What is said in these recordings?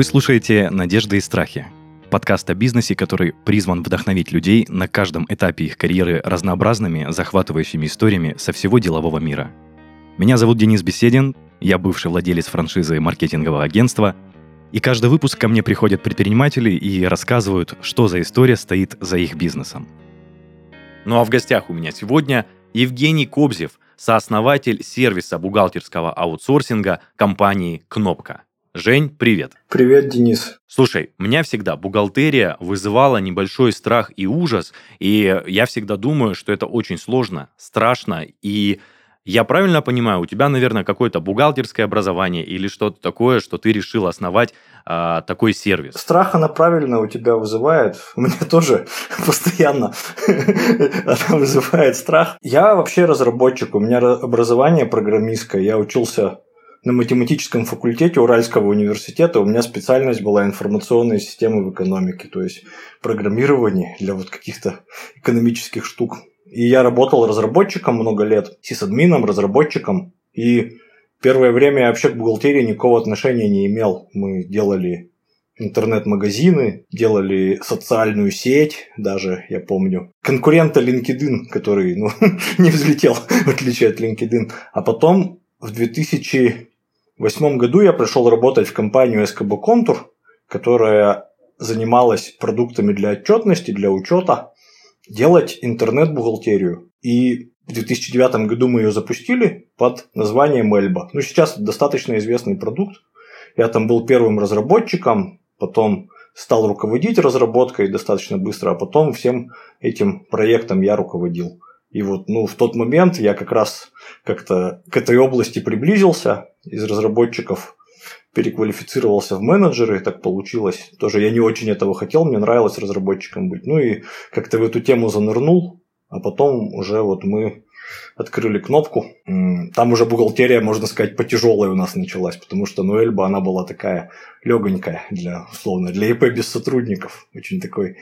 Вы слушаете «Надежды и страхи» – подкаст о бизнесе, который призван вдохновить людей на каждом этапе их карьеры разнообразными, захватывающими историями со всего делового мира. Меня зовут Денис Беседин, я бывший владелец франшизы маркетингового агентства, и каждый выпуск ко мне приходят предприниматели и рассказывают, что за история стоит за их бизнесом. Ну а в гостях у меня сегодня Евгений Кобзев, сооснователь сервиса бухгалтерского аутсорсинга компании «Кнопка». Жень, привет. Привет, Денис. Слушай, меня всегда бухгалтерия вызывала небольшой страх и ужас, и я всегда думаю, что это очень сложно, страшно, и я правильно понимаю, у тебя, наверное, какое-то бухгалтерское образование или что-то такое, что ты решил основать а, такой сервис? Страх она правильно у тебя вызывает. У меня тоже постоянно она вызывает страх. Я вообще разработчик, у меня образование программистское, я учился на математическом факультете Уральского университета у меня специальность была информационные системы в экономике, то есть программирование для вот каких-то экономических штук. И я работал разработчиком много лет, сисадмином, разработчиком. И первое время я вообще к бухгалтерии никакого отношения не имел. Мы делали интернет-магазины, делали социальную сеть, даже, я помню. Конкурента LinkedIn, который ну, не взлетел, в отличие от LinkedIn. А потом в 2000 восьмом году я пришел работать в компанию СКБ Контур, которая занималась продуктами для отчетности, для учета, делать интернет-бухгалтерию. И в 2009 году мы ее запустили под названием Эльба. Ну, сейчас достаточно известный продукт. Я там был первым разработчиком, потом стал руководить разработкой достаточно быстро, а потом всем этим проектом я руководил. И вот ну, в тот момент я как раз как-то к этой области приблизился из разработчиков, переквалифицировался в менеджеры, так получилось. Тоже я не очень этого хотел, мне нравилось разработчиком быть. Ну и как-то в эту тему занырнул, а потом уже вот мы открыли кнопку. Там уже бухгалтерия, можно сказать, потяжелая у нас началась, потому что ну, Эльба, она была такая легонькая для, условно, для ИП без сотрудников. Очень такой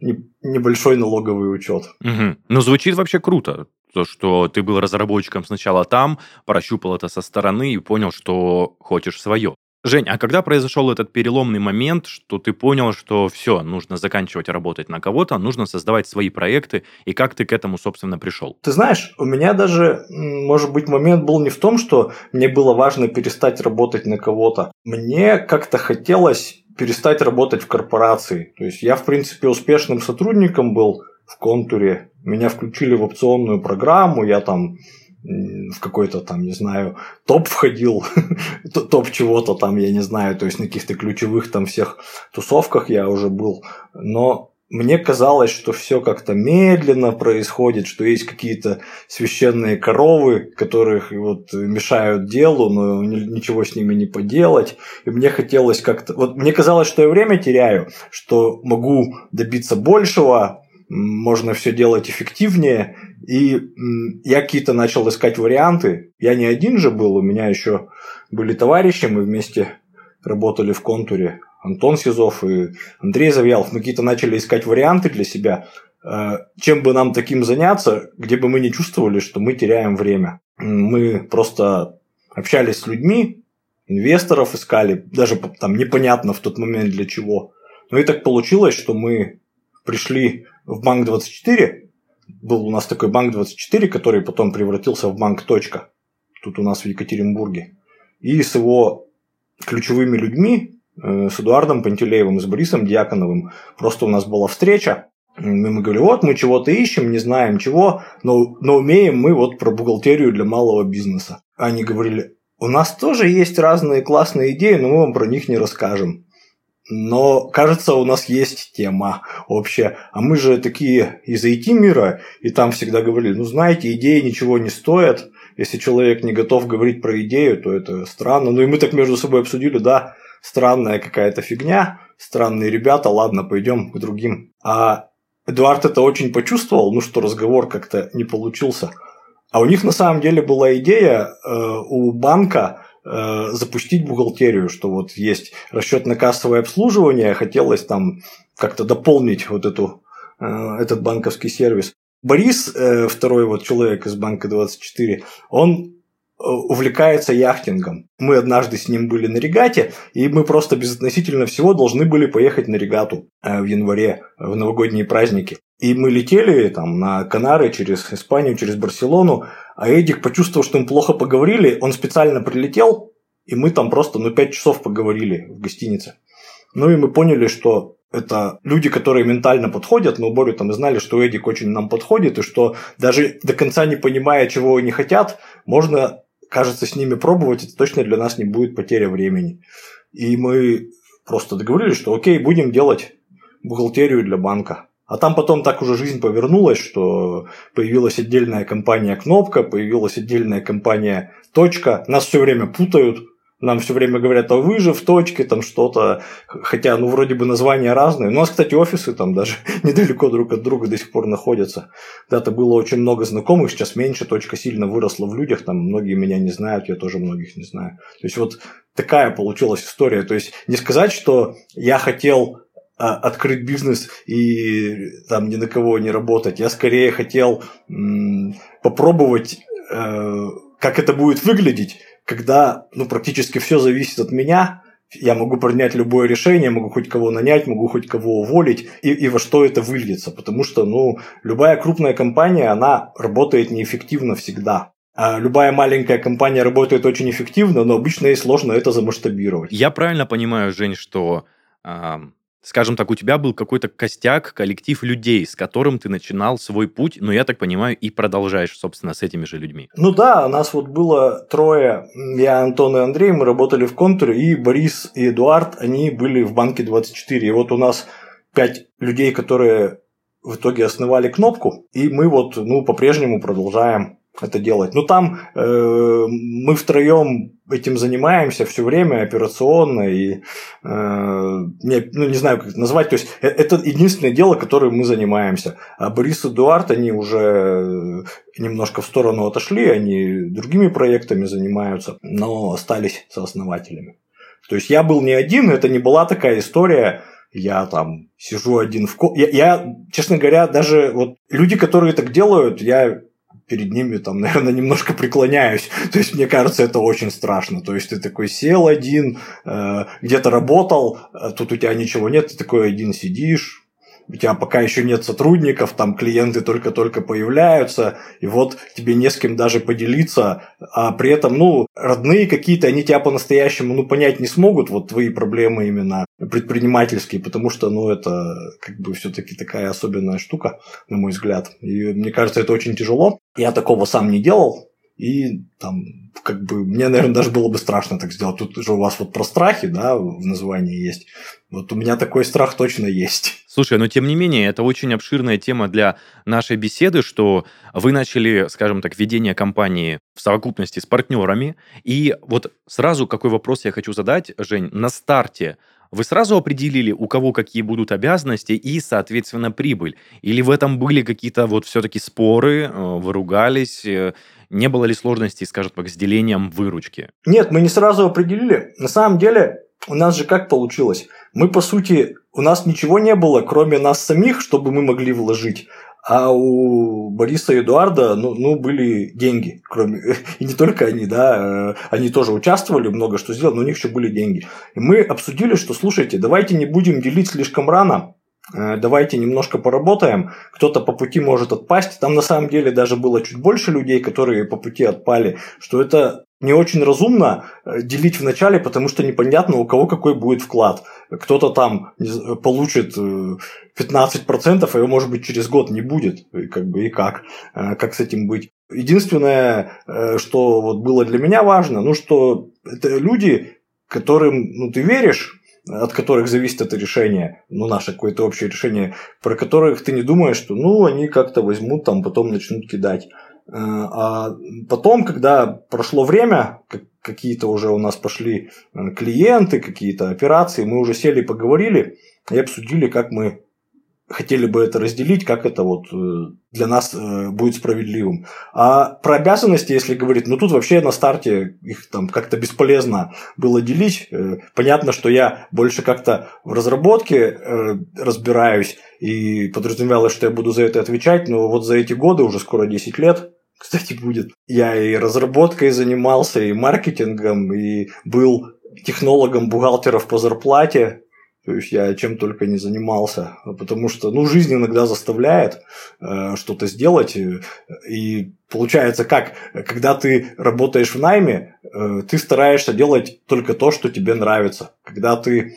небольшой налоговый учет. Угу. Ну, звучит вообще круто. То, что ты был разработчиком сначала там, прощупал это со стороны и понял, что хочешь свое. Жень, а когда произошел этот переломный момент, что ты понял, что все, нужно заканчивать работать на кого-то, нужно создавать свои проекты, и как ты к этому, собственно, пришел? Ты знаешь, у меня даже, может быть, момент был не в том, что мне было важно перестать работать на кого-то. Мне как-то хотелось перестать работать в корпорации. То есть я, в принципе, успешным сотрудником был в контуре. Меня включили в опционную программу, я там в какой-то там, не знаю, топ входил, топ чего-то там, я не знаю, то есть на каких-то ключевых там всех тусовках я уже был. Но мне казалось, что все как-то медленно происходит, что есть какие-то священные коровы, которых вот мешают делу, но ничего с ними не поделать. И мне хотелось как-то... Вот мне казалось, что я время теряю, что могу добиться большего, можно все делать эффективнее. И я какие-то начал искать варианты. Я не один же был, у меня еще были товарищи, мы вместе работали в контуре. Антон Сизов и Андрей Завьялов, мы какие-то начали искать варианты для себя, э, чем бы нам таким заняться, где бы мы не чувствовали, что мы теряем время. Мы просто общались с людьми, инвесторов искали, даже там непонятно в тот момент для чего. Ну и так получилось, что мы пришли в Банк 24. Был у нас такой Банк 24, который потом превратился в Банк. Точка. Тут у нас в Екатеринбурге. И с его ключевыми людьми Э, с Эдуардом Пантелеевым, с Борисом Дьяконовым. Просто у нас была встреча, мы, говорили, вот мы чего-то ищем, не знаем чего, но, но умеем мы вот про бухгалтерию для малого бизнеса. Они говорили, у нас тоже есть разные классные идеи, но мы вам про них не расскажем. Но, кажется, у нас есть тема общая. А мы же такие из IT-мира, и там всегда говорили, ну, знаете, идеи ничего не стоят. Если человек не готов говорить про идею, то это странно. Ну, и мы так между собой обсудили, да, странная какая-то фигня, странные ребята, ладно, пойдем к другим. А Эдуард это очень почувствовал, ну что разговор как-то не получился. А у них на самом деле была идея э, у банка э, запустить бухгалтерию, что вот есть расчетно-кассовое обслуживание, хотелось там как-то дополнить вот эту, э, этот банковский сервис. Борис, э, второй вот человек из банка 24, он увлекается яхтингом. Мы однажды с ним были на регате, и мы просто безотносительно всего должны были поехать на регату э, в январе, в новогодние праздники. И мы летели там на Канары через Испанию, через Барселону, а Эдик почувствовал, что мы плохо поговорили, он специально прилетел, и мы там просто ну, 5 часов поговорили в гостинице. Ну и мы поняли, что это люди, которые ментально подходят, но более там знали, что Эдик очень нам подходит, и что даже до конца не понимая, чего они хотят, можно, кажется, с ними пробовать, это точно для нас не будет потеря времени. И мы просто договорились, что окей, будем делать бухгалтерию для банка. А там потом так уже жизнь повернулась, что появилась отдельная компания «Кнопка», появилась отдельная компания «Точка». Нас все время путают, нам все время говорят, а вы же в точке, там что-то, хотя, ну, вроде бы названия разные. У нас, кстати, офисы там даже недалеко друг от друга до сих пор находятся. Когда-то было очень много знакомых, сейчас меньше, точка сильно выросла в людях, там многие меня не знают, я тоже многих не знаю. То есть, вот такая получилась история. То есть, не сказать, что я хотел а, открыть бизнес и там ни на кого не работать. Я скорее хотел м, попробовать, э, как это будет выглядеть, когда ну, практически все зависит от меня, я могу принять любое решение, могу хоть кого нанять, могу хоть кого уволить, и, и во что это выльется. Потому что ну, любая крупная компания, она работает неэффективно всегда. А любая маленькая компания работает очень эффективно, но обычно ей сложно это замасштабировать. Я правильно понимаю, Жень, что скажем так, у тебя был какой-то костяк, коллектив людей, с которым ты начинал свой путь, но я так понимаю, и продолжаешь, собственно, с этими же людьми. Ну да, у нас вот было трое, я, Антон и Андрей, мы работали в контуре, и Борис и Эдуард, они были в банке 24. И вот у нас пять людей, которые в итоге основали кнопку, и мы вот, ну, по-прежнему продолжаем это делать. Ну, там э, мы втроем этим занимаемся все время операционно и э, не, ну, не знаю, как это назвать. То есть, э, это единственное дело, которым мы занимаемся. А Борис и Эдуард, они уже немножко в сторону отошли, они другими проектами занимаются, но остались сооснователями. То есть, я был не один, это не была такая история, я там сижу один в... Ко... Я, я, честно говоря, даже вот люди, которые так делают, я перед ними там, наверное, немножко преклоняюсь. То есть, мне кажется, это очень страшно. То есть, ты такой сел один, э, где-то работал, э, тут у тебя ничего нет, ты такой один сидишь, у тебя пока еще нет сотрудников, там клиенты только-только появляются, и вот тебе не с кем даже поделиться, а при этом, ну, родные какие-то, они тебя по-настоящему, ну, понять не смогут, вот твои проблемы именно предпринимательские, потому что, ну, это как бы все-таки такая особенная штука, на мой взгляд. И мне кажется, это очень тяжело. Я такого сам не делал, и там, как бы, мне, наверное, даже было бы страшно так сделать. Тут же у вас вот про страхи, да, в названии есть. Вот у меня такой страх точно есть. Слушай, но тем не менее, это очень обширная тема для нашей беседы, что вы начали, скажем так, ведение компании в совокупности с партнерами. И вот сразу какой вопрос я хочу задать, Жень, на старте вы сразу определили, у кого какие будут обязанности и, соответственно, прибыль? Или в этом были какие-то вот все-таки споры, э, вы ругались, э, не было ли сложностей, скажем так, с делением выручки? Нет, мы не сразу определили. На самом деле, у нас же как получилось? Мы, по сути, у нас ничего не было, кроме нас самих, чтобы мы могли вложить. А у Бориса и Эдуарда, ну, ну, были деньги, кроме... И не только они, да, э, они тоже участвовали, много что сделали, но у них еще были деньги. И мы обсудили, что, слушайте, давайте не будем делить слишком рано, давайте немножко поработаем, кто-то по пути может отпасть. Там на самом деле даже было чуть больше людей, которые по пути отпали, что это не очень разумно э, делить в начале, потому что непонятно, у кого какой будет вклад. Кто-то там получит 15%, а его, может быть, через год не будет. И как бы и как? Э, как с этим быть? Единственное, что вот было для меня важно, ну, что это люди, которым ну, ты веришь, от которых зависит это решение, ну, наше какое-то общее решение, про которых ты не думаешь, что, ну, они как-то возьмут, там, потом начнут кидать. Э, а потом, когда прошло время, какие-то уже у нас пошли э, клиенты, какие-то операции, мы уже сели, поговорили и обсудили, как мы хотели бы это разделить, как это вот э, для нас э, будет справедливым. А про обязанности, если говорить, ну тут вообще на старте их там как-то бесполезно было делить. Э, понятно, что я больше как-то в разработке разбираюсь и подразумевалось, что я буду за это отвечать, но вот за эти годы, уже скоро 10 лет, кстати, будет. Я и разработкой занимался, и маркетингом, и был технологом бухгалтеров по зарплате. То есть я чем только не занимался, потому что ну, жизнь иногда заставляет э, что-то сделать. И получается как, когда ты работаешь в найме, э, ты стараешься делать только то, что тебе нравится. Когда ты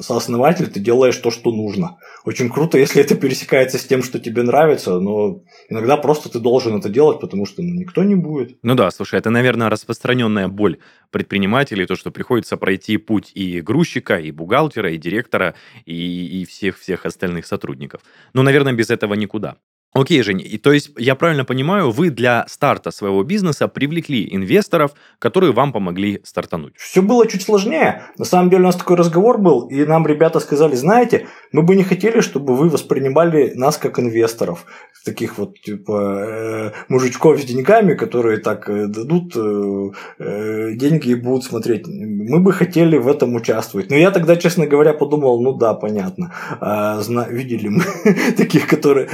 сооснователь, ты делаешь то, что нужно. Очень круто, если это пересекается с тем, что тебе нравится, но иногда просто ты должен это делать, потому что ну, никто не будет. Ну да, слушай, это, наверное, распространенная боль предпринимателей, то, что приходится пройти путь и грузчика, и бухгалтера, и директора, и, всех-всех остальных сотрудников. Ну, наверное, без этого никуда. Окей, Жень, и то есть я правильно понимаю, вы для старта своего бизнеса привлекли инвесторов, которые вам помогли стартануть? Все было чуть сложнее. На самом деле у нас такой разговор был, и нам ребята сказали, знаете, мы бы не хотели, чтобы вы воспринимали нас как инвесторов, таких вот типа э, мужичков с деньгами, которые так э, дадут э, деньги и будут смотреть. Мы бы хотели в этом участвовать. Но я тогда, честно говоря, подумал, ну да, понятно. А, видели мы таких, которые...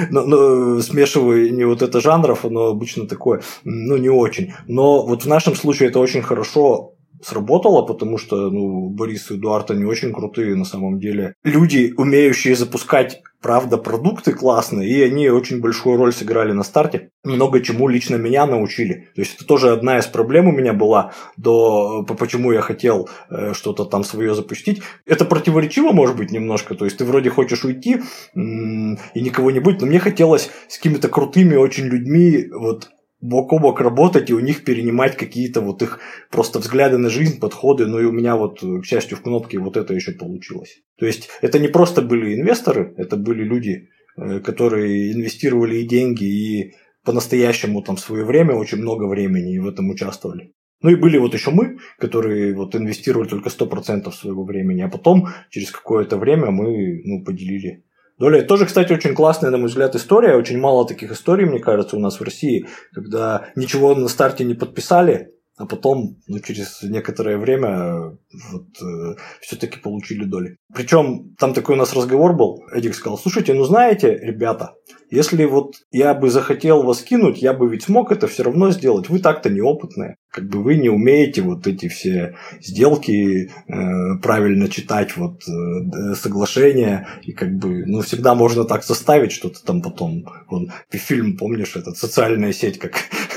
Не вот это жанров, оно обычно такое, ну, не очень. Но вот в нашем случае это очень хорошо сработало, потому что ну, Борис и Эдуард, они очень крутые на самом деле. Люди, умеющие запускать, правда, продукты классные, и они очень большую роль сыграли на старте. Много чему лично меня научили. То есть это тоже одна из проблем у меня была, до, почему я хотел э, что-то там свое запустить. Это противоречиво, может быть, немножко. То есть ты вроде хочешь уйти и никого не быть, но мне хотелось с какими-то крутыми очень людьми вот бок о бок работать и у них перенимать какие-то вот их просто взгляды на жизнь, подходы. Ну и у меня вот, к счастью, в кнопке вот это еще получилось. То есть это не просто были инвесторы, это были люди, э, которые инвестировали и деньги, и по-настоящему там свое время, очень много времени в этом участвовали. Ну и были вот еще мы, которые вот инвестировали только 100% своего времени, а потом через какое-то время мы ну, поделили Доля тоже, кстати, очень классная, на мой взгляд, история. Очень мало таких историй, мне кажется, у нас в России, когда ничего на старте не подписали, а потом, ну, через некоторое время вот, э, все-таки получили доли. Причем там такой у нас разговор был. Эдик сказал, слушайте, ну знаете, ребята, если вот я бы захотел вас кинуть, я бы ведь смог это все равно сделать. Вы так-то неопытные. Как бы вы не умеете вот эти все сделки э, правильно читать, вот э, соглашения. И как бы, ну, всегда можно так составить что-то там потом. Вон, фильм, помнишь, этот социальная сеть, как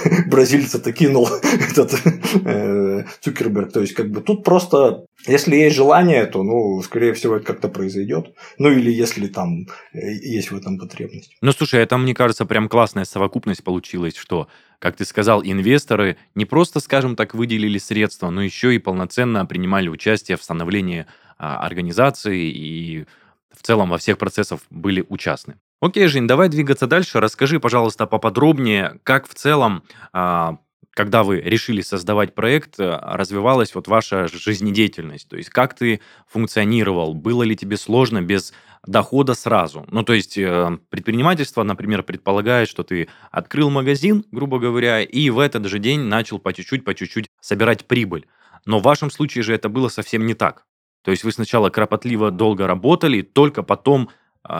бразильца-то кинул этот э, Цукерберг. То есть, как бы тут просто если есть желание, то, ну, скорее всего, это как-то произойдет. Ну, или если там э, есть в этом потребность. Ну, слушай, это, мне кажется, прям классная совокупность получилась, что, как ты сказал, инвесторы не просто, скажем так, выделили средства, но еще и полноценно принимали участие в становлении а, организации и в целом во всех процессах были участны. Окей, Жень, давай двигаться дальше. Расскажи, пожалуйста, поподробнее, как в целом а, когда вы решили создавать проект, э, развивалась вот ваша жизнедеятельность? То есть как ты функционировал? Было ли тебе сложно без дохода сразу? Ну, то есть э, предпринимательство, например, предполагает, что ты открыл магазин, грубо говоря, и в этот же день начал по чуть-чуть, по чуть-чуть собирать прибыль. Но в вашем случае же это было совсем не так. То есть вы сначала кропотливо долго работали, только потом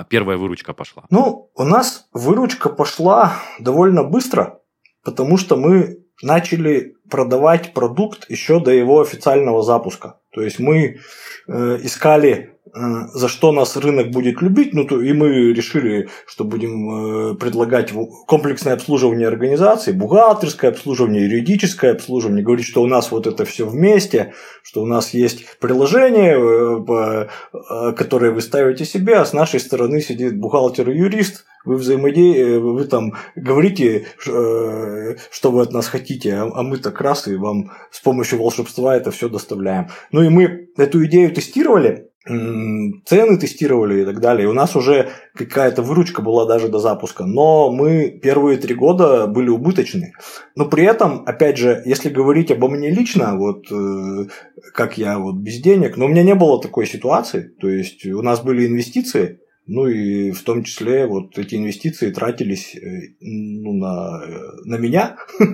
первая выручка пошла. Ну, у нас выручка пошла довольно быстро, потому что мы начали продавать продукт еще до его официального запуска. То есть мы э, искали за что нас рынок будет любить, ну, то, и мы решили, что будем э, предлагать комплексное обслуживание организации, бухгалтерское обслуживание, юридическое обслуживание, говорить, что у нас вот это все вместе, что у нас есть приложение, э, которое вы ставите себе, а с нашей стороны сидит бухгалтер и юрист, вы взаимодействуете, вы там говорите, что вы от нас хотите, а, а мы так раз и вам с помощью волшебства это все доставляем. Ну и мы эту идею тестировали, цены тестировали и так далее. И у нас уже какая-то выручка была даже до запуска. Но мы первые три года были убыточны. Но при этом, опять же, если говорить обо мне лично, вот э, как я вот без денег, но у меня не было такой ситуации. То есть у нас были инвестиции, ну и в том числе вот эти инвестиции тратились э, ну, на, на меня.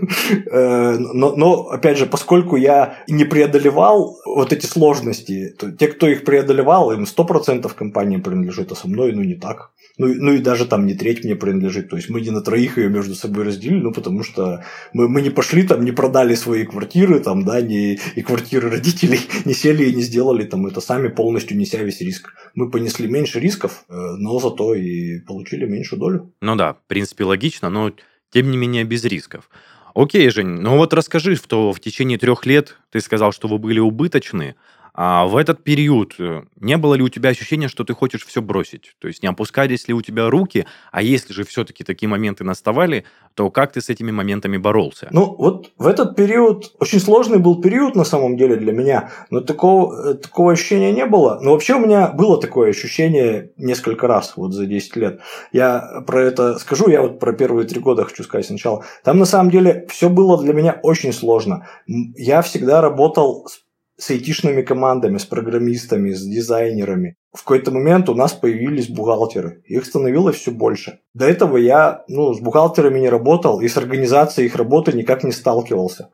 Э, но, но, опять же, поскольку я не преодолевал вот эти сложности, то те, кто их преодолевал, им 100% компании принадлежит, а со мной ну не так. Ну, ну и даже там не треть мне принадлежит. То есть мы не на троих ее между собой разделили, ну потому что мы, мы не пошли там, не продали свои квартиры, там, да, не, и квартиры родителей, не сели и не сделали там это сами, полностью неся весь риск. Мы понесли меньше рисков, э, но зато и получили меньшую долю. Ну да, в принципе, логично, но тем не менее без рисков. Окей, Жень, ну вот расскажи, что в течение трех лет ты сказал, что вы были убыточны, а в этот период э, не было ли у тебя ощущения, что ты хочешь все бросить? То есть не опускались ли у тебя руки? А если же все-таки такие моменты наставали, то как ты с этими моментами боролся? Ну, вот в этот период, очень сложный был период на самом деле для меня, но такого, э, такого ощущения не было. Но вообще у меня было такое ощущение несколько раз вот за 10 лет. Я про это скажу, я вот про первые три года хочу сказать сначала. Там на самом деле все было для меня очень сложно. Я всегда работал с с айтишными командами, с программистами, с дизайнерами. В какой-то момент у нас появились бухгалтеры. Их становилось все больше. До этого я ну, с бухгалтерами не работал и с организацией их работы никак не сталкивался.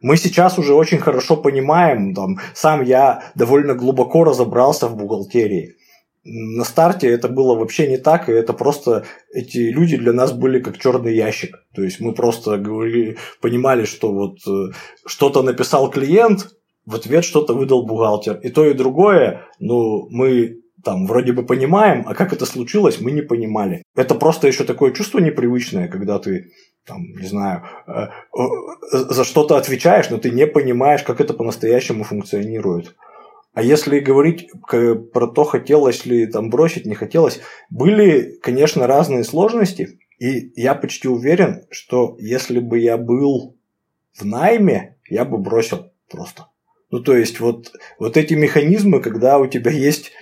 Мы сейчас уже очень хорошо понимаем, там, сам я довольно глубоко разобрался в бухгалтерии. На старте это было вообще не так, и это просто эти люди для нас были как черный ящик. То есть мы просто говорили, понимали, что вот э, что-то написал клиент, в ответ что-то выдал бухгалтер. И то, и другое, ну, мы там вроде бы понимаем, а как это случилось, мы не понимали. Это просто еще такое чувство непривычное, когда ты там, не знаю, э, за что-то отвечаешь, но ты не понимаешь, как это по-настоящему функционирует. А если говорить про то, хотелось ли там бросить, не хотелось, были, конечно, разные сложности, и я почти уверен, что если бы я был в найме, я бы бросил просто. Ну, то есть, вот, вот эти механизмы, когда у тебя есть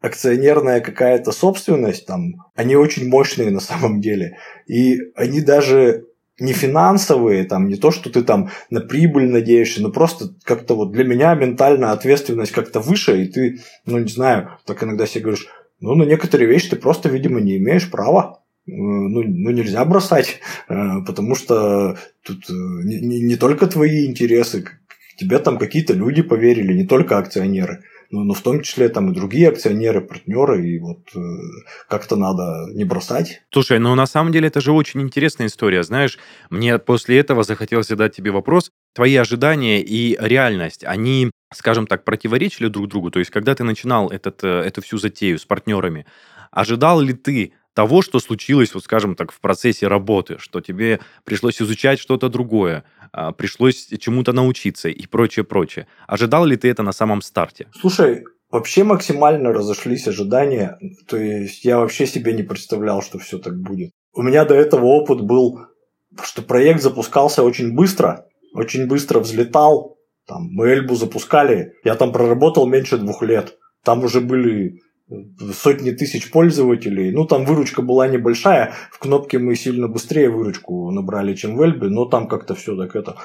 акционерная какая-то собственность, там, они очень мощные на самом деле. И они даже не финансовые, там, не то, что ты там на прибыль надеешься, но просто как-то вот для меня ментальная ответственность как-то выше, и ты, ну, не знаю, так иногда себе говоришь, ну, на некоторые вещи ты просто, видимо, не имеешь права. Э, ну, ну, нельзя бросать, э, потому что тут э, не, не, не только твои интересы, тебе там какие-то люди поверили, не только акционеры, но, но в том числе там и другие акционеры, партнеры, и вот э, как-то надо не бросать. Слушай, ну на самом деле это же очень интересная история, знаешь, мне после этого захотелось задать тебе вопрос, твои ожидания и реальность, они, скажем так, противоречили друг другу, то есть когда ты начинал этот, э, эту всю затею с партнерами, ожидал ли ты того, что случилось, вот скажем так, в процессе работы, что тебе пришлось изучать что-то другое, пришлось чему-то научиться и прочее, прочее. Ожидал ли ты это на самом старте? Слушай, вообще максимально разошлись ожидания. То есть я вообще себе не представлял, что все так будет. У меня до этого опыт был, что проект запускался очень быстро, очень быстро взлетал. Там, мы Эльбу запускали, я там проработал меньше двух лет. Там уже были сотни тысяч пользователей. Ну, там выручка была небольшая. В кнопке мы сильно быстрее выручку набрали, чем в Эльбе, но там как-то все так это.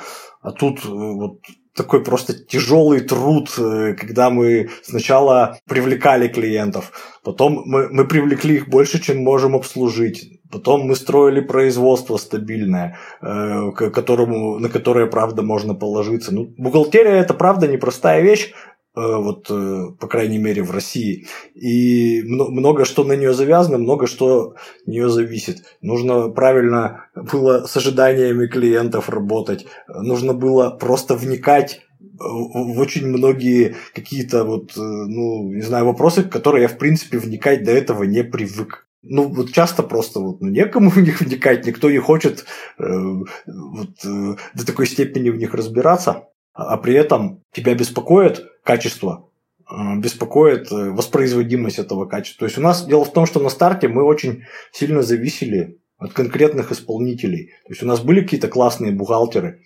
А тут э, вот такой просто тяжелый труд, э, когда мы сначала привлекали клиентов, потом мы, мы привлекли их больше, чем можем обслужить. Потом мы строили производство стабильное, э, которому, на которое, правда, можно положиться. Ну, бухгалтерия – это, правда, непростая вещь, вот, э, по крайней мере, в России. И много что на нее завязано, много что от нее зависит. Нужно правильно было с ожиданиями клиентов работать. Нужно было просто вникать в очень многие какие-то вот, э, ну, не знаю, вопросы, в которые я, в принципе, вникать до этого не привык. Ну, вот часто просто вот, ну, некому в них вникать, никто не хочет э, вот, э, до такой степени в них разбираться а при этом тебя беспокоит качество, а, беспокоит э, воспроизводимость этого качества. То есть у нас дело в том, что на старте мы очень сильно зависели от конкретных исполнителей. То есть у нас были какие-то классные бухгалтеры,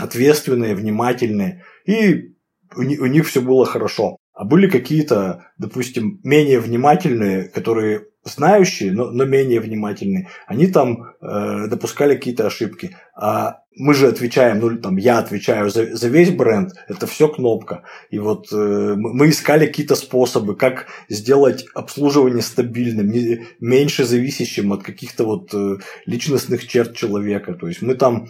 ответственные, внимательные, и у них все было хорошо. А были какие-то, допустим, менее внимательные, которые знающие, но, но менее внимательные, они там э, допускали какие-то ошибки. А мы же отвечаем, ну там я отвечаю за, за весь бренд, это все кнопка. И вот э, мы искали какие-то способы, как сделать обслуживание стабильным, не, меньше зависящим от каких-то вот э, личностных черт человека. То есть мы там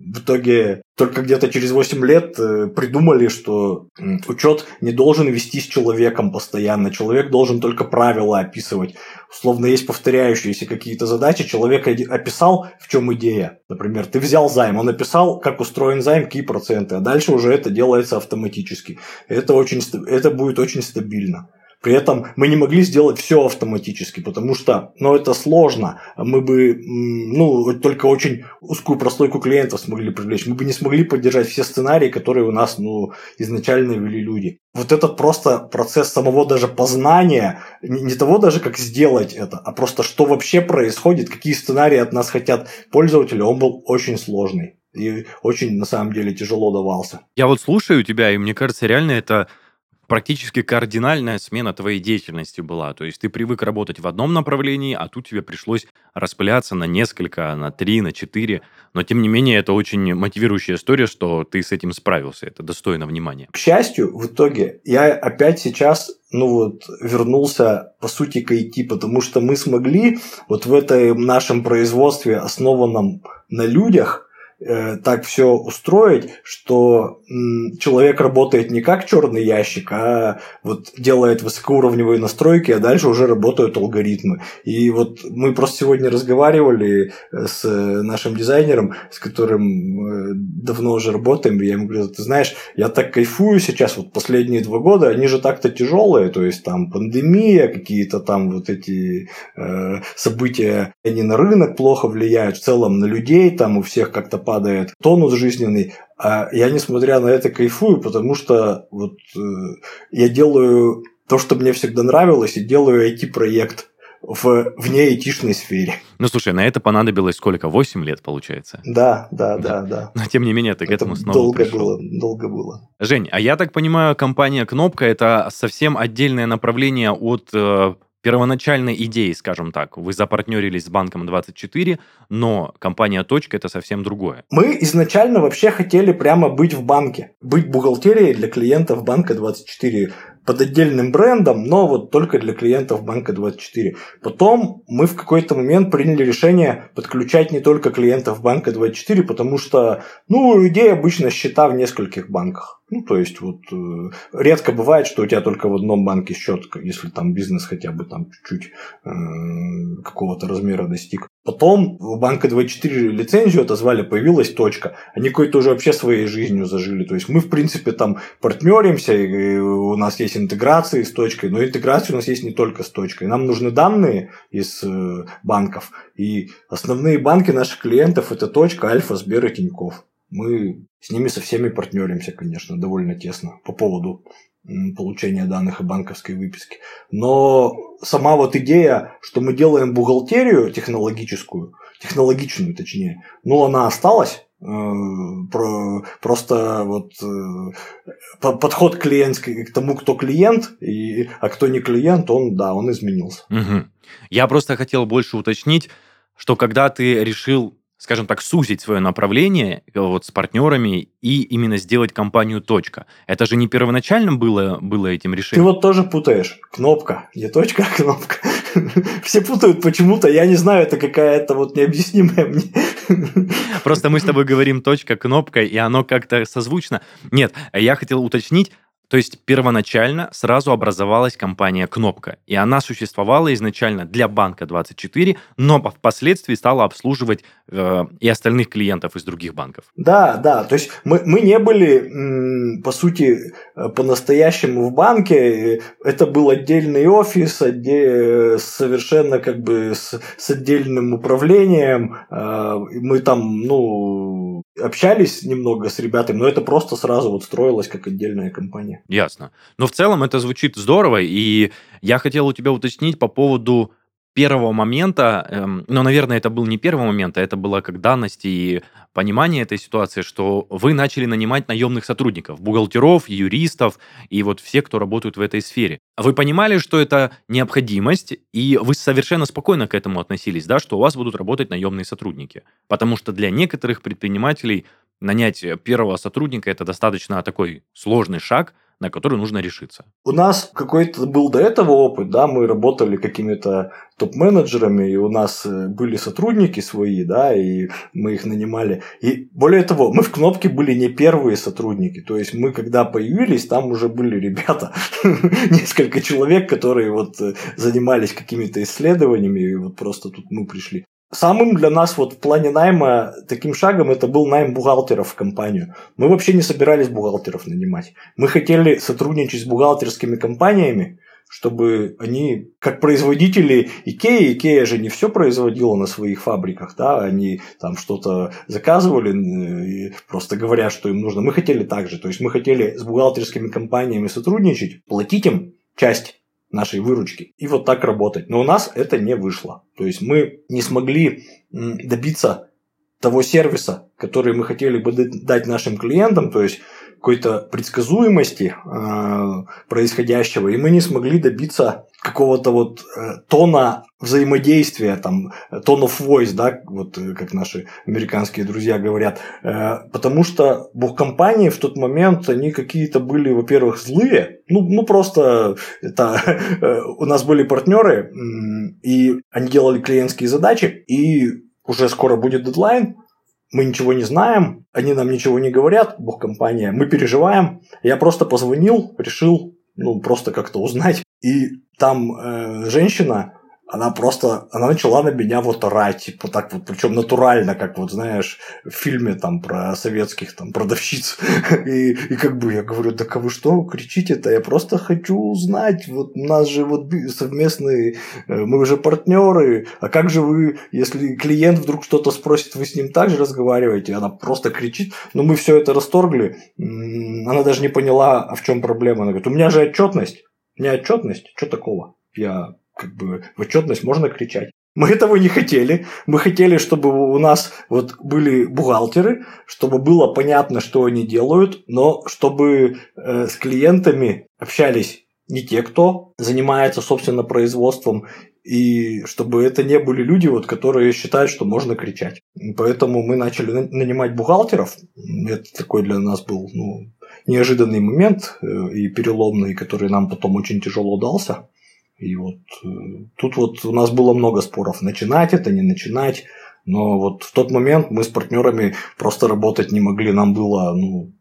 в итоге только где-то через 8 лет э, придумали, что учет не должен вести с человеком постоянно. Человек должен только правила описывать. Условно, есть повторяющиеся какие-то задачи. Человек описал, в чем идея. Например, ты взял займ, он описал, как устроен займ, какие проценты. А дальше уже это делается автоматически. Это, очень, это будет очень стабильно. При этом мы не могли сделать все автоматически, потому что, ну, это сложно. Мы бы, ну, только очень узкую прослойку клиентов смогли привлечь. Мы бы не смогли поддержать все сценарии, которые у нас, ну, изначально вели люди. Вот этот просто процесс самого даже познания, не того даже, как сделать это, а просто что вообще происходит, какие сценарии от нас хотят пользователи, он был очень сложный и очень, на самом деле, тяжело давался. Я вот слушаю тебя, и мне кажется, реально это практически кардинальная смена твоей деятельности была. То есть ты привык работать в одном направлении, а тут тебе пришлось распыляться на несколько, на три, на четыре. Но тем не менее, это очень мотивирующая история, что ты с этим справился. Это достойно внимания. К счастью, в итоге я опять сейчас ну вот, вернулся, по сути, к IT, потому что мы смогли вот в этом нашем производстве, основанном на людях, так все устроить, что человек работает не как черный ящик, а вот делает высокоуровневые настройки, а дальше уже работают алгоритмы. И вот мы просто сегодня разговаривали э, с нашим дизайнером, с которым э, давно уже работаем, и я ему говорю, ты знаешь, я так кайфую сейчас, вот последние два года, они же так-то тяжелые, то есть там пандемия, какие-то там вот эти э, события, они на рынок плохо влияют, в целом на людей, там у всех как-то падает тонус жизненный. А я, несмотря на это, кайфую, потому что вот э, я делаю то, что мне всегда нравилось, и делаю IT-проект в вне айтишной сфере. Ну, слушай, на это понадобилось сколько? Восемь лет, получается? Да, да, да, да. Но, тем не менее, ты к этому снова долго пришел. было, долго было. Жень, а я так понимаю, компания «Кнопка» — это совсем отдельное направление от э, первоначальной идеей, скажем так, вы запартнерились с банком 24, но компания «Точка» — это совсем другое. Мы изначально вообще хотели прямо быть в банке, быть бухгалтерией для клиентов банка 24 под отдельным брендом, но вот только для клиентов банка 24. Потом мы в какой-то момент приняли решение подключать не только клиентов банка 24, потому что, ну, у людей обычно счета в нескольких банках. Ну, то есть, вот э, редко бывает, что у тебя только в одном банке счет, если там бизнес хотя бы там чуть-чуть э, какого-то размера достиг. Потом в банка 24 лицензию отозвали, появилась точка. Они какой-то уже вообще своей жизнью зажили. То есть мы, в принципе, там партнеримся, и у нас есть интеграции с точкой, но интеграция у нас есть не только с точкой. Нам нужны данные из э, банков. И основные банки наших клиентов это точка, Альфа, Сбер и Тиньков. Мы с ними со всеми партнеримся, конечно, довольно тесно по поводу получения данных и банковской выписки. Но сама вот идея, что мы делаем бухгалтерию технологическую, технологичную точнее, ну, она осталась, э, Просто вот э, подход клиентский к тому, кто клиент, и, а кто не клиент, он, да, он изменился. Угу. Я просто хотел больше уточнить, что когда ты решил скажем так, сузить свое направление э, вот с партнерами и именно сделать компанию точка. Это же не первоначально было, было этим решением. Ты вот тоже путаешь. Кнопка. Не точка, а кнопка. Все путают почему-то. Я не знаю, это какая-то вот необъяснимая мне. Просто мы с тобой говорим точка, кнопка, и оно как-то созвучно. Нет, я хотел уточнить, то есть первоначально сразу образовалась компания «Кнопка», и она существовала изначально для банка 24, но впоследствии стала обслуживать э, и остальных клиентов из других банков. Да, да, то есть мы, мы не были, по сути, э, по-настоящему в банке, это был отдельный офис, отде... совершенно как бы с, с отдельным управлением, э, мы там, ну, общались немного с ребятами, но это просто сразу вот строилось как отдельная компания. Ясно. Но в целом это звучит здорово, и я хотел у тебя уточнить по поводу первого момента, эм, но, наверное, это был не первый момент, а это было как данность и понимание этой ситуации, что вы начали нанимать наемных сотрудников, бухгалтеров, юристов и вот все, кто работают в этой сфере. Вы понимали, что это необходимость, и вы совершенно спокойно к этому относились, да, что у вас будут работать наемные сотрудники. Потому что для некоторых предпринимателей нанять первого сотрудника – это достаточно такой сложный шаг, на который нужно решиться. У нас какой-то был до этого опыт, да, мы работали какими-то топ-менеджерами, и у нас э, были сотрудники свои, да, и мы их нанимали. И более того, мы в кнопке были не первые сотрудники, то есть мы когда появились, там уже были ребята, несколько человек, которые вот э, занимались какими-то исследованиями, и вот просто тут мы пришли. Самым для нас вот в плане найма таким шагом это был найм бухгалтеров в компанию. Мы вообще не собирались бухгалтеров нанимать. Мы хотели сотрудничать с бухгалтерскими компаниями, чтобы они, как производители Икеи, Икея же не все производила на своих фабриках, да, они там что-то заказывали, просто говоря, что им нужно. Мы хотели так же, то есть мы хотели с бухгалтерскими компаниями сотрудничать, платить им часть нашей выручки и вот так работать. Но у нас это не вышло. То есть мы не смогли добиться того сервиса, который мы хотели бы дать нашим клиентам, то есть какой-то предсказуемости э, происходящего, и мы не смогли добиться какого-то вот э, тона взаимодействия, там, tone of voice, да, вот э, как наши американские друзья говорят, э, потому что бухкомпании в тот момент, они какие-то были, во-первых, злые, ну, ну просто это, э, у нас были партнеры, и они делали клиентские задачи, и уже скоро будет дедлайн, мы ничего не знаем, они нам ничего не говорят, бог компания, мы переживаем. Я просто позвонил, решил, ну, просто как-то узнать. И там э, женщина, она просто, она начала на меня вот орать, типа так вот, причем натурально, как вот, знаешь, в фильме там про советских там продавщиц. И, и как бы я говорю, так а вы что кричите-то? Я просто хочу узнать, вот у нас же вот совместные, э, мы уже партнеры, а как же вы, если клиент вдруг что-то спросит, вы с ним также разговариваете? Она просто кричит, но мы все это расторгли, она даже не поняла, а в чем проблема. Она говорит, у меня же отчетность, у меня отчетность, что такого? Я как бы в отчетность можно кричать. Мы этого не хотели. Мы хотели, чтобы у нас вот были бухгалтеры, чтобы было понятно, что они делают, но чтобы э, с клиентами общались не те, кто занимается, собственно, производством, и чтобы это не были люди, вот, которые считают, что можно кричать. Поэтому мы начали нанимать бухгалтеров. Это такой для нас был ну, неожиданный момент э, и переломный, который нам потом очень тяжело дался. И вот э, тут вот у нас было много споров, начинать это, не начинать. Но вот в тот момент мы с партнерами просто работать не могли. Нам было ну,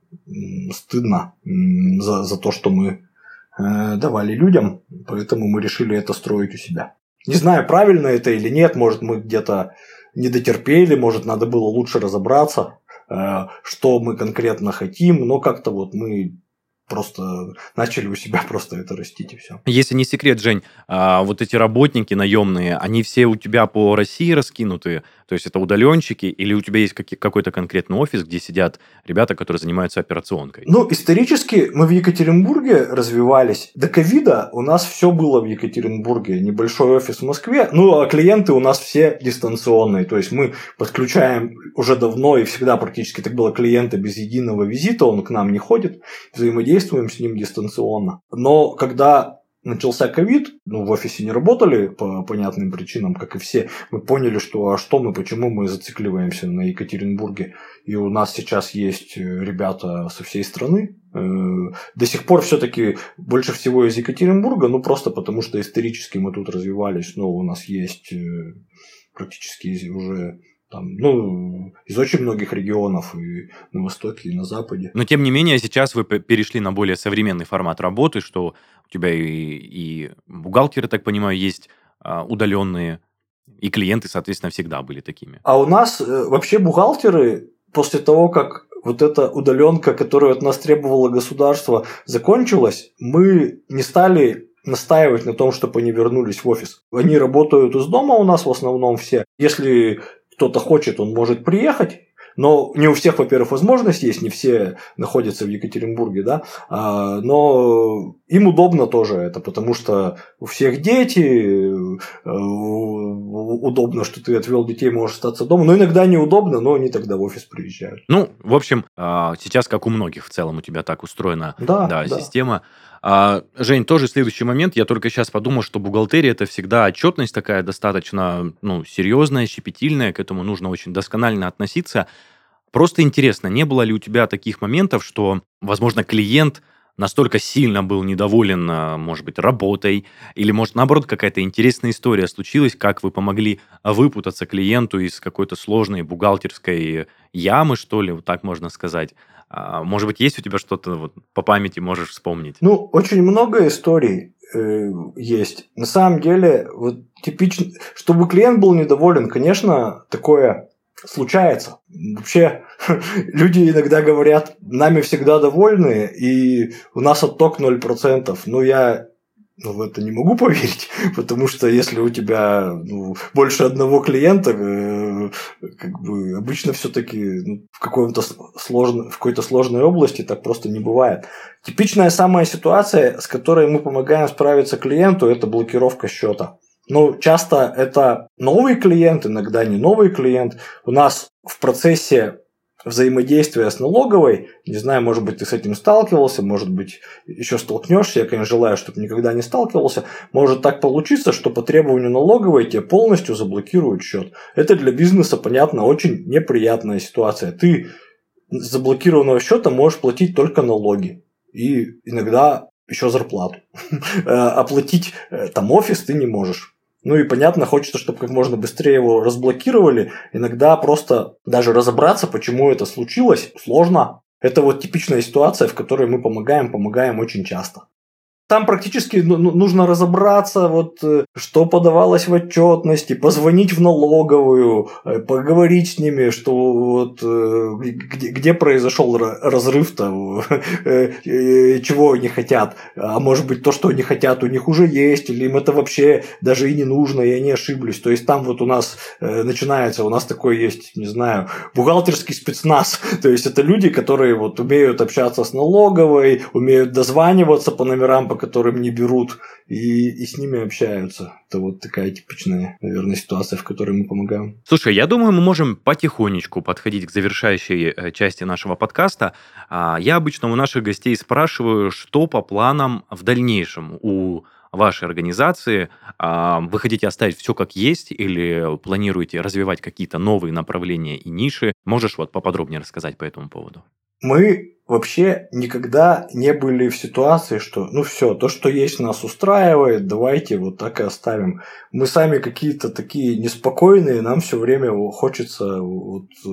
стыдно за, за то, что мы э, давали людям. Поэтому мы решили это строить у себя. Не знаю, правильно это или нет. Может, мы где-то не дотерпели, может, надо было лучше разобраться, э, что мы конкретно хотим. Но как-то вот мы просто начали у себя просто это растить и все. Если не секрет, Жень, а вот эти работники наемные, они все у тебя по России раскинуты, то есть это удаленщики, или у тебя есть какой-то конкретный офис, где сидят ребята, которые занимаются операционкой? Ну, исторически мы в Екатеринбурге развивались. До ковида у нас все было в Екатеринбурге. Небольшой офис в Москве. Ну, а клиенты у нас все дистанционные. То есть мы подключаем уже давно и всегда практически так было клиента без единого визита, он к нам не ходит, взаимодействуем с ним дистанционно. Но когда начался ковид, ну, в офисе не работали по понятным причинам, как и все. Мы поняли, что а что мы, почему мы зацикливаемся на Екатеринбурге. И у нас сейчас есть э, ребята со всей страны. Э, до сих пор все-таки больше всего из Екатеринбурга, ну, просто потому что исторически мы тут развивались. Но у нас есть э, практически уже там, ну, из очень многих регионов и на Востоке, и на Западе. Но, тем не менее, сейчас вы перешли на более современный формат работы, что у тебя и, и бухгалтеры, так понимаю, есть а, удаленные, и клиенты, соответственно, всегда были такими. А у нас э, вообще бухгалтеры после того, как вот эта удаленка, которую от нас требовало государство, закончилась, мы не стали настаивать на том, чтобы они вернулись в офис. Они работают из дома у нас в основном все. Если кто-то хочет, он может приехать, но не у всех, во-первых, возможность есть, не все находятся в Екатеринбурге, да, а, но им удобно тоже это, потому что у всех дети, э, удобно, что ты отвел детей, можешь остаться дома, но иногда неудобно, но они тогда в офис приезжают. Ну, в общем, а, сейчас, как у многих в целом, у тебя так устроена да, да, система. А, Жень, тоже следующий момент. Я только сейчас подумал, что бухгалтерия это всегда отчетность такая достаточно ну, серьезная, щепетильная, к этому нужно очень досконально относиться. Просто интересно, не было ли у тебя таких моментов, что, возможно, клиент настолько сильно был недоволен, а, может быть, работой, или, может, наоборот, какая-то интересная история случилась, как вы помогли выпутаться клиенту из какой-то сложной бухгалтерской ямы, что ли, вот так можно сказать. А, может быть, есть у тебя что-то вот по памяти можешь вспомнить? Ну, очень много историй э, есть. На самом деле, вот типично, чтобы клиент был недоволен, конечно, такое случается. Вообще, люди иногда говорят, нами всегда довольны, и у нас отток 0%. Ну, я ну, в это не могу поверить, потому что если у тебя ну, больше одного клиента, э, как бы обычно все-таки ну, в каком-то сложном, в какой-то сложной области так просто не бывает. Типичная самая ситуация, с которой мы помогаем справиться клиенту, это блокировка счета. Ну, часто это новый клиент, иногда не новый клиент. У нас в процессе взаимодействия с налоговой, не знаю, может быть, ты с этим сталкивался, может быть, еще столкнешься, я, конечно, желаю, чтобы никогда не сталкивался, может так получиться, что по требованию налоговой тебе полностью заблокируют счет. Это для бизнеса, понятно, очень неприятная ситуация. Ты с заблокированного счета можешь платить только налоги и иногда еще зарплату. Э, оплатить э, там офис ты не можешь. Ну и понятно, хочется, чтобы как можно быстрее его разблокировали. Иногда просто даже разобраться, почему это случилось, сложно. Это вот типичная ситуация, в которой мы помогаем, помогаем очень часто. Там практически ну, ну, нужно разобраться, вот, э, что подавалось в отчетности, позвонить в налоговую, э, поговорить с ними, что вот, э, где, где произошел разрыв-то, чего они хотят. А может быть, то, что они хотят, у них уже есть, или им это вообще даже и не нужно, и они ошиблись. То есть там вот у нас начинается, у нас такой есть, не знаю, бухгалтерский спецназ. То есть это люди, которые вот умеют общаться с налоговой, умеют дозваниваться по номерам, по которым не берут, и, и с ними общаются. Это вот такая типичная, наверное, ситуация, в которой мы помогаем. Слушай, я думаю, мы можем потихонечку подходить к завершающей э, части нашего подкаста. А, я обычно у наших гостей спрашиваю, что по планам в дальнейшем у вашей организации? А, вы хотите оставить все как есть или планируете развивать какие-то новые направления и ниши? Можешь вот поподробнее рассказать по этому поводу? Мы вообще никогда не были в ситуации, что ну все, то, что есть, нас устраивает, давайте вот так и оставим. Мы сами какие-то такие неспокойные, нам все время хочется вот, э,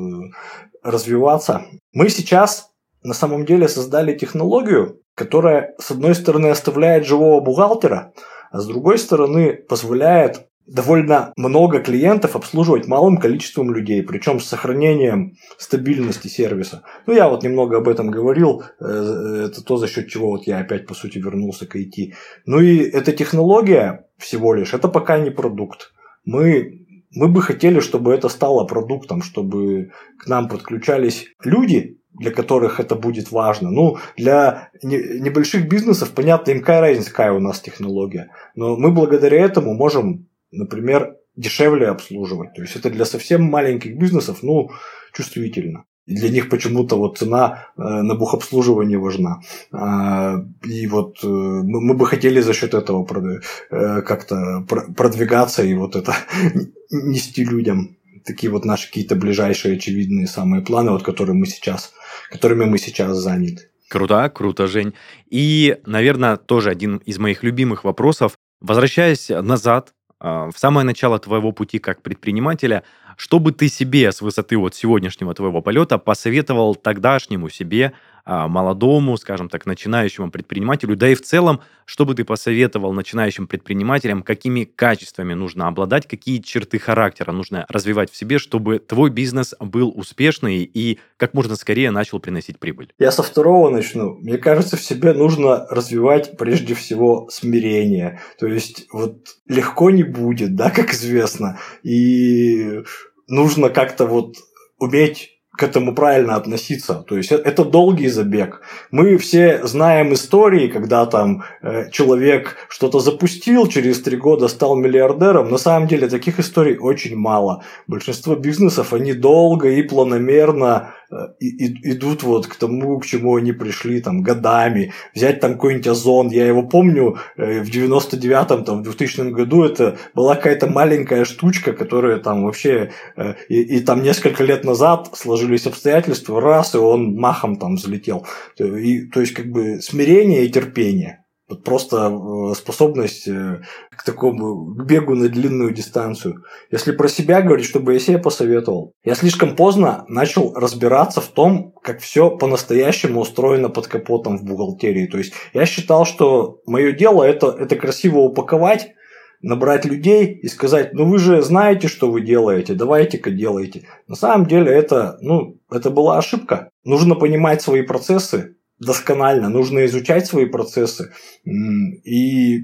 развиваться. Мы сейчас на самом деле создали технологию, которая, с одной стороны, оставляет живого бухгалтера, а с другой стороны, позволяет довольно много клиентов обслуживать малым количеством людей, причем с сохранением стабильности сервиса. Ну, я вот немного об этом говорил, э, это то, за счет чего вот я опять, по сути, вернулся к IT. Ну и эта технология всего лишь, это пока не продукт. Мы мы бы хотели, чтобы это стало продуктом, чтобы к нам подключались люди, для которых это будет важно. Ну, для небольших бизнесов, понятно, им какая разница, какая у нас технология. Но мы благодаря этому можем например, дешевле обслуживать. То есть это для совсем маленьких бизнесов, ну, чувствительно. И для них почему-то вот цена э, на бухобслуживание важна. А, и вот э, мы бы хотели за счет этого э, как-то продвигаться и вот это нести людям такие вот наши какие-то ближайшие очевидные самые планы, вот которые мы сейчас, которыми мы сейчас заняты. Круто, круто, Жень. И, наверное, тоже один из моих любимых вопросов. Возвращаясь назад в самое начало твоего пути как предпринимателя, что бы ты себе с высоты вот сегодняшнего твоего полета посоветовал тогдашнему себе, а, молодому, скажем так, начинающему предпринимателю, да и в целом, что бы ты посоветовал начинающим предпринимателям, какими качествами нужно обладать, какие черты характера нужно развивать в себе, чтобы твой бизнес был успешный и как можно скорее начал приносить прибыль? Я со второго начну. Мне кажется, в себе нужно развивать прежде всего смирение. То есть вот легко не будет, да, как известно. И нужно как-то вот уметь к этому правильно относиться. То есть э, это долгий забег. Мы все знаем истории, когда там э, человек что-то запустил, через три года стал миллиардером. На самом деле таких историй очень мало. Большинство бизнесов, они долго и планомерно и, и, идут вот к тому, к чему они пришли там годами. Взять там какой-нибудь Озон. Я его помню э, в 99-м, там, в 2000 году это была какая-то маленькая штучка, которая там вообще... Э, и, и там несколько лет назад сложились обстоятельства, раз, и он махом там взлетел. И, то есть, как бы смирение и терпение. Просто э, способность э, к такому к бегу на длинную дистанцию. Если про себя говорить, что бы я себе посоветовал? Я слишком поздно начал разбираться в том, как все по-настоящему устроено под капотом в бухгалтерии. То есть я считал, что мое дело это, это красиво упаковать, набрать людей и сказать, ну вы же знаете, что вы делаете, давайте-ка делайте. На самом деле это, ну, это была ошибка. Нужно понимать свои процессы, досконально, нужно изучать свои процессы. И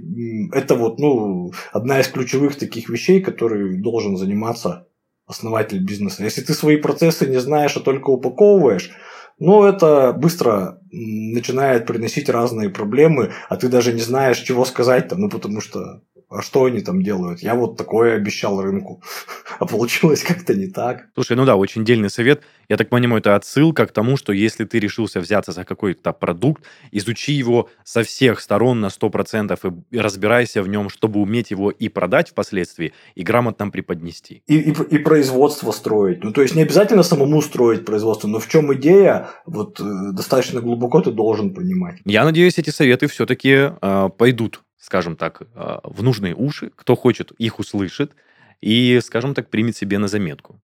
это вот, ну, одна из ключевых таких вещей, которые должен заниматься основатель бизнеса. Если ты свои процессы не знаешь, а только упаковываешь, ну, это быстро начинает приносить разные проблемы, а ты даже не знаешь, чего сказать там, ну, потому что а что они там делают? Я вот такое обещал рынку, а получилось как-то не так. Слушай, ну да, очень дельный совет. Я так понимаю, это отсылка к тому, что если ты решился взяться за какой-то продукт, изучи его со всех сторон на 100% и разбирайся в нем, чтобы уметь его и продать впоследствии, и грамотно преподнести. И, и, и производство строить. Ну, то есть не обязательно самому строить производство, но в чем идея, вот э, достаточно глубоко ты должен понимать. Я надеюсь, эти советы все-таки э, пойдут скажем так, а, в нужные уши, кто хочет, их услышит и, скажем так, примет себе на заметку.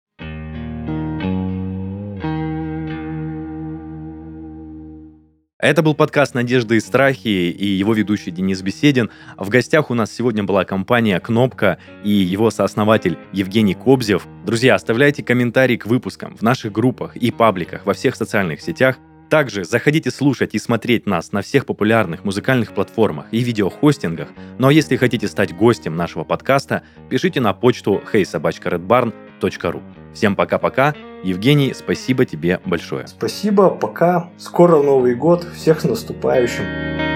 Это был подкаст «Надежды и страхи» и его ведущий Денис Беседин. В гостях у нас сегодня была компания «Кнопка» и его сооснователь Евгений Кобзев. Друзья, оставляйте комментарии к выпускам в наших группах и пабликах во всех социальных сетях – также заходите слушать и смотреть нас на всех популярных музыкальных платформах и видеохостингах. Ну а если хотите стать гостем нашего подкаста, пишите на почту heysobachkaredbarn.ru. Всем пока-пока. Евгений, спасибо тебе большое. Спасибо, пока. Скоро Новый год. Всех с наступающим.